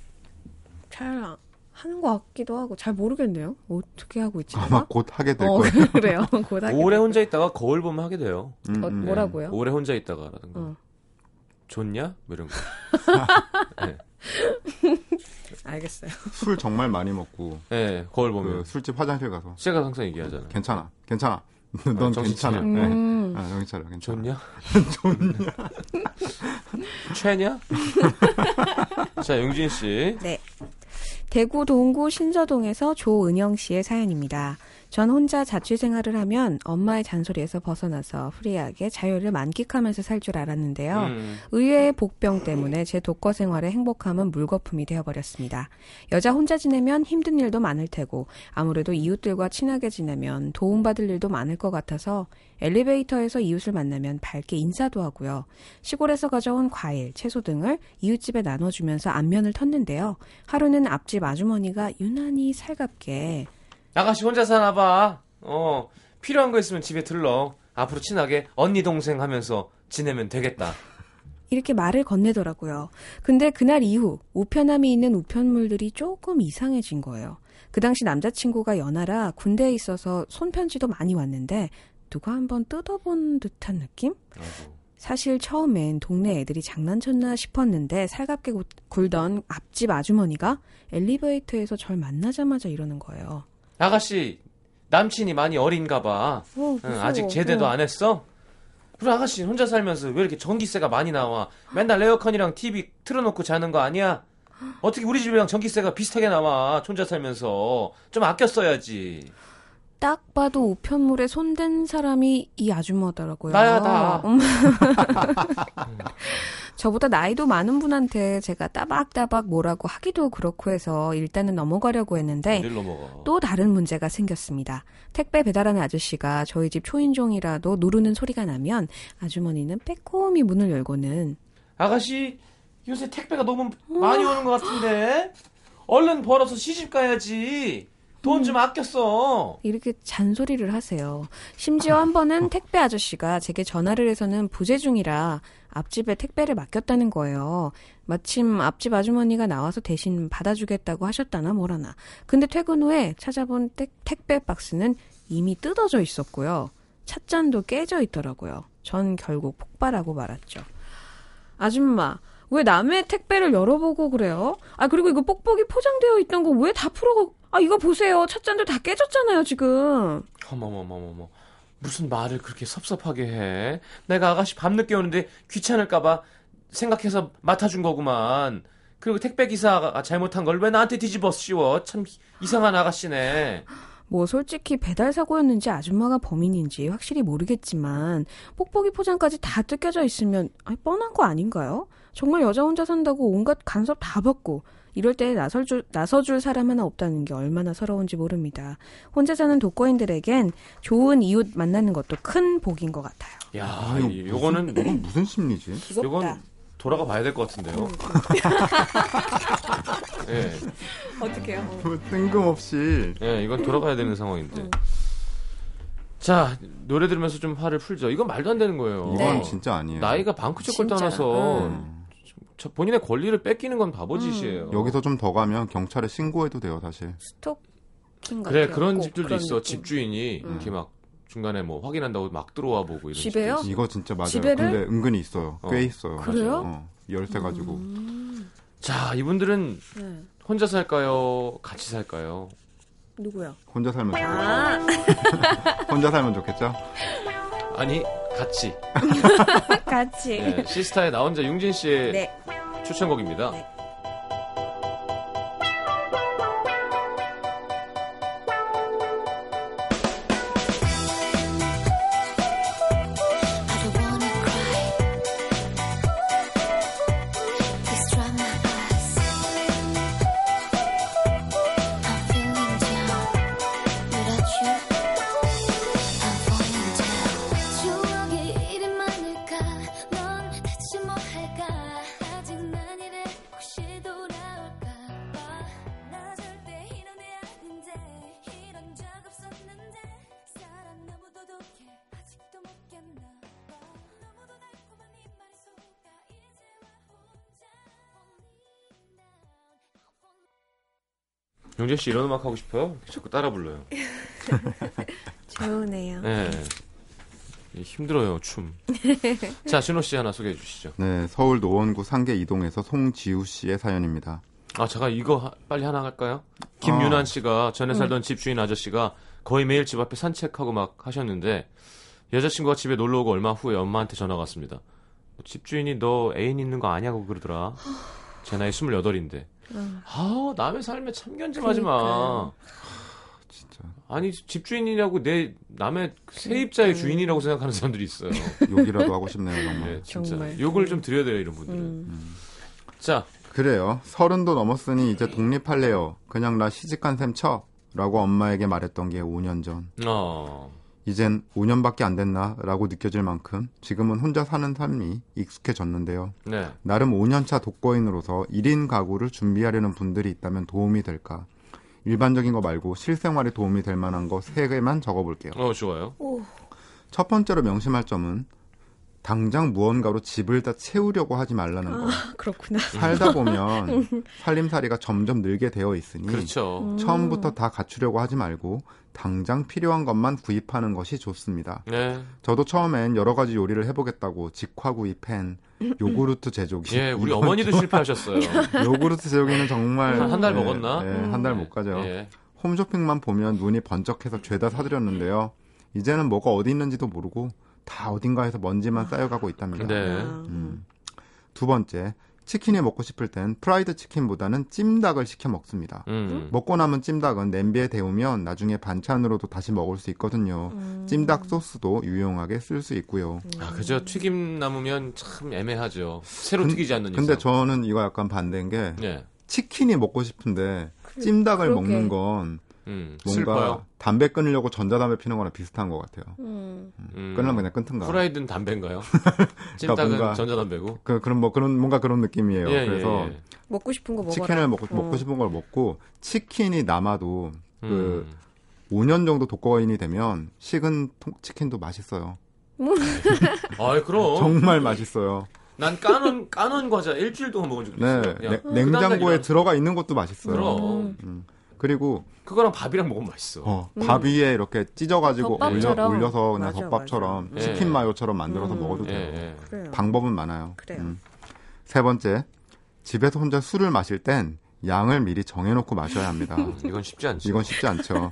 잘 아- 하는 것 같기도 하고 잘 모르겠네요. 어떻게 하고 있지? 아마 내가? 곧 하게 될 어, 거예요. [laughs] 그래요. 곧 하게 오래 될 혼자 있다가 거울 보면 하게 돼요. 음, 어, 음. 뭐라고요? 오래 혼자 있다가라든가. 어. 좋냐? 뭐 이런 거. [laughs] 네. 알겠어요. 술 정말 많이 먹고 네, 거울 보면. 그 술집 화장실 가서 제가 항상 얘기하잖아요. 괜찮아, 괜찮아. 넌 정신 괜찮아. 네. 음. 아, 정신 차려, 괜찮아. 좋냐? [laughs] 좋냐? [laughs] 최냐? [laughs] 자, 융진 씨. 네. 대구 동구 신서동에서 조은영 씨의 사연입니다. 전 혼자 자취 생활을 하면 엄마의 잔소리에서 벗어나서 free하게 자유를 만끽하면서 살 줄 알았는데요. 음. 의외의 복병 때문에 제 독거 생활의 행복함은 물거품이 되어버렸습니다. 여자 혼자 지내면 힘든 일도 많을 테고 아무래도 이웃들과 친하게 지내면 도움받을 일도 많을 것 같아서 엘리베이터에서 이웃을 만나면 밝게 인사도 하고요. 시골에서 가져온 과일, 채소 등을 이웃집에 나눠주면서 안면을 텄는데요. 하루는 앞집 아주머니가 유난히 살갑게 아가씨 혼자 사나봐. 어, 필요한 거 있으면 집에 들러. 앞으로 친하게 언니 동생 하면서 지내면 되겠다. 이렇게 말을 건네더라고요. 근데 그날 이후 우편함이 있는 우편물들이 조금 이상해진 거예요. 그 당시 남자친구가 연하라 군대에 있어서 손편지도 많이 왔는데 누가 한번 뜯어본 듯한 느낌? 아이고. 사실 처음엔 동네 애들이 장난쳤나 싶었는데 살갑게 구- 굴던 앞집 아주머니가 엘리베이터에서 절 만나자마자 이러는 거예요. 아가씨, 남친이 많이 어린가 봐. 어, 응, 아직 제대도 안 했어? 우리 아가씨 혼자 살면서 왜 이렇게 전기세가 많이 나와? 맨날 에어컨이랑 TV 틀어놓고 자는 거 아니야? 어떻게 우리 집이랑 전기세가 비슷하게 나와? 혼자 살면서 좀 아껴 써야지. 딱 봐도 우편물에 손댄 사람이 이 아줌마더라고요. 나야, 나. 음. 저보다 나이도 많은 분한테 제가 따박따박 뭐라고 하기도 그렇고 해서 일단은 넘어가려고 했는데 넘어가? 또 다른 문제가 생겼습니다. 택배 배달하는 아저씨가 저희 집 초인종이라도 누르는 소리가 나면 아주머니는 빼꼼히 문을 열고는 아가씨, 요새 택배가 너무 많이 오는 것 같은데? 얼른 벌어서 시집 가야지. 돈좀 아껴 써. 이렇게 잔소리를 하세요. 심지어 한 번은 택배 아저씨가 제게 전화를 해서는 부재 중이라 앞집에 택배를 맡겼다는 거예요. 마침 앞집 아주머니가 나와서 대신 받아주겠다고 하셨다나 뭐라나. 근데 퇴근 후에 찾아본 택, 택배 박스는 이미 뜯어져 있었고요. 찻잔도 깨져 있더라고요. 전 결국 폭발하고 말았죠. 아줌마, 왜 남의 택배를 열어보고 그래요? 아, 그리고 이거 뽁뽁이 포장되어 있던 거 왜 다 풀어가, 아, 이거 보세요. 찻잔도 다 깨졌잖아요, 지금. 어머머머머머. 무슨 말을 그렇게 섭섭하게 해? 내가 아가씨 밤늦게 오는데 귀찮을까봐 생각해서 맡아준 거구만. 그리고 택배 기사가 잘못한 걸 왜 나한테 뒤집어 씌워? 참 이상한 아가씨네. 뭐 솔직히 배달 사고였는지 아줌마가 범인인지 확실히 모르겠지만 뽁뽁이 포장까지 다 뜯겨져 있으면 아니, 뻔한 거 아닌가요? 정말 여자 혼자 산다고 온갖 간섭 다 받고 이럴 때 나설 줄, 나서줄 사람 하나 없다는 게 얼마나 서러운지 모릅니다. 혼자 사는 독거인들에겐 좋은 이웃 만나는 것도 큰 복인 것 같아요. 야, 아, 이- 이거 요거는 무슨, 이건 무슨 심리지? 요건 돌아가 봐야 될 것 같은데요. [laughs] 예, 어떡해요? 뭐 뜬금없이 예, 이건 돌아가야 되는 상황인데. 자, 노래 들으면서 좀 화를 풀죠. 이건 말도 안 되는 거예요. 이건 네. 진짜 아니에요. 나이가 방크칠 걸. 떠나서 음. 저 본인의 권리를 뺏기는 건 바보짓이에요. 여기서 좀 더 가면 경찰에 신고해도 돼요, 사실. 스토킹 같은 그래 그런 꼭 집들도 그런 있어. 느낌. 집주인이 음. 이렇게 막 중간에 뭐 확인한다고 막 들어와 보고 이런 집에요? 이거 진짜 맞아요. 집에를? 근데 은근히 있어요. 꽤 어. 있어요. 그래요? 어, 열쇠 가지고. 자, 이분들은 네. 혼자 살까요? 같이 살까요? 누구요? 혼자 살면 좋겠죠. 아, [laughs] 혼자 살면 좋겠죠? 아니, 같이. 같이. 네, 시스타의 나 혼자 융진 씨의 네. 추천곡입니다. 네. 용재 씨 이런 음악 하고 싶어요? 자꾸 따라 불러요. [laughs] 좋으네요. 네. 이 힘들어요, 춤. [laughs] 자, 신호 씨 하나 소개해 주시죠. 네, 서울 노원구 상계 이동에서 송지우 씨의 사연입니다. 아, 제가 이거 하- 빨리 하나 할까요? 김윤환 어. 씨가 전에 살던 집주인 아저씨가 거의 매일 집 앞에 산책하고 막 하셨는데 여자친구가 집에 놀러 오고 얼마 후에 엄마한테 전화가 왔습니다. 집 주인이 너 애인 있는 거 아냐고 그러더라. 제 나이 28인데. 아, 남의 삶에 참견 좀 하지 마. 진짜 아니, 집주인이라고 내 남의 세입자의 주인이라고 생각하는 사람들이 있어요. [laughs] 욕이라도 하고 싶네요, 정말. 네, 진짜. 정말. 욕을 좀 드려야 돼요, 이런 분들은. 음. 자, 그래요. 서른도 넘었으니 이제 독립할래요. 그냥 나 시집간 셈 쳐. 라고 엄마에게 말했던 게 5년 전. 어, 이젠 5년밖에 안 됐나? 라고 느껴질 만큼 지금은 혼자 사는 삶이 익숙해졌는데요. 네. 나름 5년차 독거인으로서 1인 가구를 준비하려는 분들이 있다면 도움이 될까? 일반적인 거 말고 실생활에 도움이 될 만한 거 3개만 적어볼게요. 어, 좋아요. 첫 번째로 명심할 점은 당장 무언가로 집을 다 채우려고 하지 말라는 거. 그렇구나. 살다 보면 [laughs] 살림살이가 점점 늘게 되어 있으니 그렇죠. 처음부터 다 갖추려고 하지 말고 당장 필요한 것만 구입하는 것이 좋습니다. 네. 저도 처음엔 여러 가지 요리를 해보겠다고 직화구이 팬, [laughs] 요구르트 제조기. 예, 우리 어머니도 실패하셨어요. [laughs] 요구르트 제조기는 정말 한달 네, 먹었나? 네, 한달 못 가죠. 예. 홈쇼핑만 보면 눈이 번쩍해서 죄다 사드렸는데요. 이제는 뭐가 어디 있는지도 모르고 다 어딘가에서 먼지만 쌓여가고 있답니다. 네. 음. 두 번째, 치킨이 먹고 싶을 땐 프라이드 치킨보다는 찜닭을 시켜 먹습니다. 음. 먹고 남은 찜닭은 냄비에 데우면 나중에 반찬으로도 다시 먹을 수 있거든요. 찜닭 소스도 유용하게 쓸 수 있고요. 아, 그죠. 튀김 남으면 참 애매하죠. 새로 근- 튀기지 않는 근데 이상. 저는 이거 약간 반대인 게 예. 치킨이 먹고 싶은데 찜닭을 그러게. 먹는 건 음. 뭔가 슬퍼요. 담배 끊으려고 전자담배 피는 거랑 비슷한 것 같아요. 음. 음. 끊으면 그냥 끊든가. 후라이드는 담배인가요? [laughs] 찜닭은 뭔가- 전자담배고. 그, 그런 뭐 그런 뭔가 그런 느낌이에요. 예, 그래서 예, 예. 먹고 싶은 거 먹어라. 치킨을 먹고 어. 먹고 싶은 걸 먹고 치킨이 남아도 그 음. 5년 정도 독거인이 되면 식은 통- 치킨도 맛있어요. [laughs] 아이, 그럼. 정말 맛있어요. 난 까놓은, 까놓은 과자 일주일 동안 먹은 적도 네, 있어요. 그냥 냉- 그 냉장고에 들어가 있는 것도 맛있어요. 그럼. 음. 그리고 그거랑 밥이랑 먹으면 맛있어. 어, 밥 위에 이렇게 찢어가지고 올려, 덮밥처럼. 올려 서 그냥 맞아, 덮밥처럼 맞아. 치킨 예. 마요처럼 만들어서 음. 먹어도 예, 돼요. 예. 그래요. 방법은 많아요. 그래요. 음. 세 번째, 집에서 혼자 술을 마실 땐 양을 미리 정해놓고 마셔야 합니다. 음, [laughs] 이건 쉽지 않지. 이건 쉽지 않죠.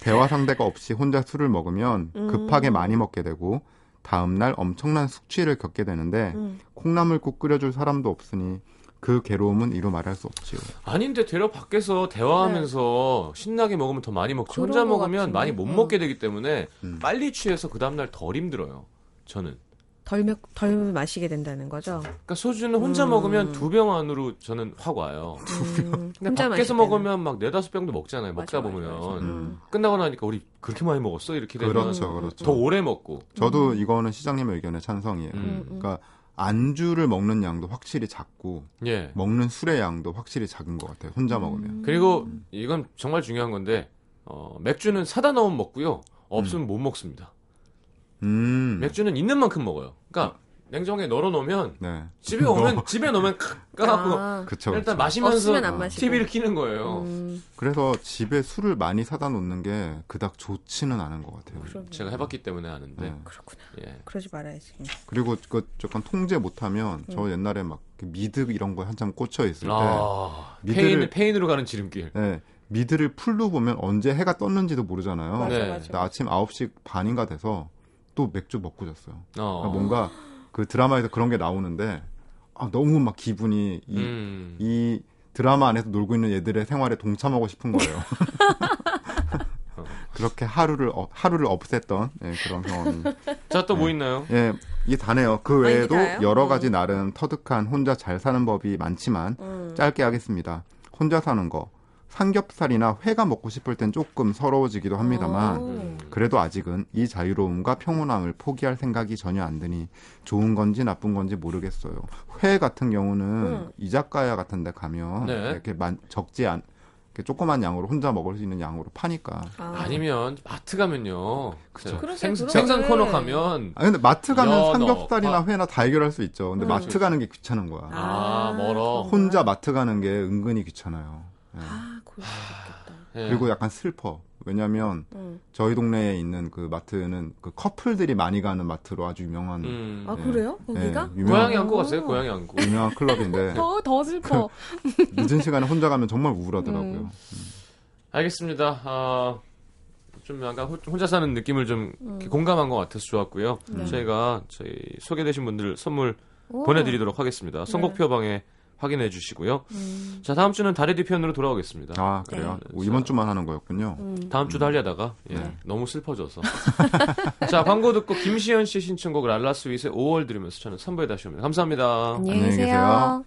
대화 상대가 없이 혼자 술을 먹으면 급하게 많이 먹게 되고 다음날 엄청난 숙취를 겪게 되는데 음. 콩나물국 끓여줄 사람도 없으니 그 괴로움은 이루 말할 수 없지요. 아닌데 되려 밖에서 대화하면서 신나게 먹으면 더 많이. 그런 혼자 것 먹으면 같은데. 많이 못 어. 먹게 되기 때문에 음. 빨리 취해서 그 다음날 덜 힘들어요. 저는. 덜, 먹- 덜 마시게 된다는 거죠. 그러니까 소주는 혼자 음. 먹으면 두 병 안으로 저는 확 와요. 음, 근데 혼자 밖에서 마실 때는. 먹으면 막 네다섯 병도 먹잖아요. 먹다 맞아, 맞아, 보면. 맞아. 음. 끝나고 나니까 우리 그렇게 많이 먹었어? 이렇게 되면 그렇죠, 그렇죠. 더 오래 먹고. 저도 이거는 시장님의 의견에 찬성이에요. 음. 그러니까 안주를 먹는 양도 확실히 작고 예. 먹는 술의 양도 확실히 작은 것 같아요. 혼자 음. 먹으면. 그리고 이건 정말 중요한 건데 어, 맥주는 사다 넣으면 먹고요. 없으면 못 먹습니다. 음. 맥주는 있는 만큼 먹어요. 그러니까 냉장고에 널어놓으면 네. 집에 오면 집에 놓으면 까갖고 아, 그쵸. 일단 그쵸. 마시면서. TV를 켜는 거예요. 음, 그래서 집에 술을 많이 사다 놓는 게 그닥 좋지는 않은 것 같아요. 그럼요. 제가 해봤기 때문에 아는데. 네. 그렇구나. 예. 그러지 말아야지. 그리고 그 약간 통제 못하면 음. 저 옛날에 막그 미드 이런 거 한참 꽂혀 있을 때 아, 미드를- 폐인 폐인으로 가는 지름길. 네, 미드를 풀로 보면 언제 해가 떴는지도 모르잖아요. 맞아, 네. 맞아. 나 아침 9시 반인가 돼서 또 맥주 먹고 잤어요. 어. 뭔가 그 드라마에서 그런 게 나오는데 아, 너무 막 기분이 이, 음. 이 드라마 안에서 놀고 있는 얘들의 생활에 동참하고 싶은 거예요. [laughs] 그렇게 하루를 어- 하루를 없앴던 예, 그런 경험이 자, 또뭐 네. 있나요? 예, 이게 다네요. 그 아, 외에도? 여러 음. 가지 나름 터득한 혼자 잘 사는 법이 많지만 음. 짧게 하겠습니다. 혼자 사는 거. 삼겹살이나 회가 먹고 싶을 땐 조금 서러워지기도 합니다만 오. 음. 그래도 아직은 이 자유로움과 평온함을 포기할 생각이 전혀 안 드니 좋은 건지 나쁜 건지 모르겠어요. 회 같은 경우는 음. 이자카야 같은 데 가면 네. 이렇게 만, 적지 않 이렇게 조그만 양으로 혼자 먹을 수 있는 양으로 파니까. 아. 아니면 마트 가면요. 그쵸. 생. 생선 코너 가면 아 근데 마트 가면 삼겹살이나 파- 회나 다 해결할 수 있죠. 근데 음. 마트 가는 게 귀찮은 거야. 아, 멀어. 그렇구나. 혼자 마트 가는 게 은근히 귀찮아요. 예. 아, 수 있겠다. 예. 그리고 약간 슬퍼. 왜냐면 음. 저희 동네에 있는 그 마트는 그 커플들이 많이 가는 마트로 아주 유명한 음. 아, 네. 그래요? 거기가? 네, 고양이 유명한, 안고 갔어요. 고양이 안고. 유명한 클럽인데 [laughs] 더, 더 슬퍼. 늦은 시간에 혼자 가면 정말 우울하더라고요. 음. 알겠습니다. 아, 좀 약간 호- 혼자 사는 느낌을 좀 이렇게 공감한 것 같아서 좋았고요. 음. 네. 저희가 저희 소개되신 분들 선물 오. 보내드리도록 하겠습니다. 선곡표 방에 확인해 주시고요. 음. 자, 다음 주는 달의 뒤편으로 돌아오겠습니다. 아 그래요? 네. 오, 이번 주만 하는 거였군요. 음. 다음 주도 하려다가 예, 네. 너무 슬퍼져서. [laughs] 자, 광고 듣고 김시현 씨 신청곡 랄라 스윗의 5월 들으면서 저는 3부에 다시 옵니다. 감사합니다. 안녕히 안녕히 계세요.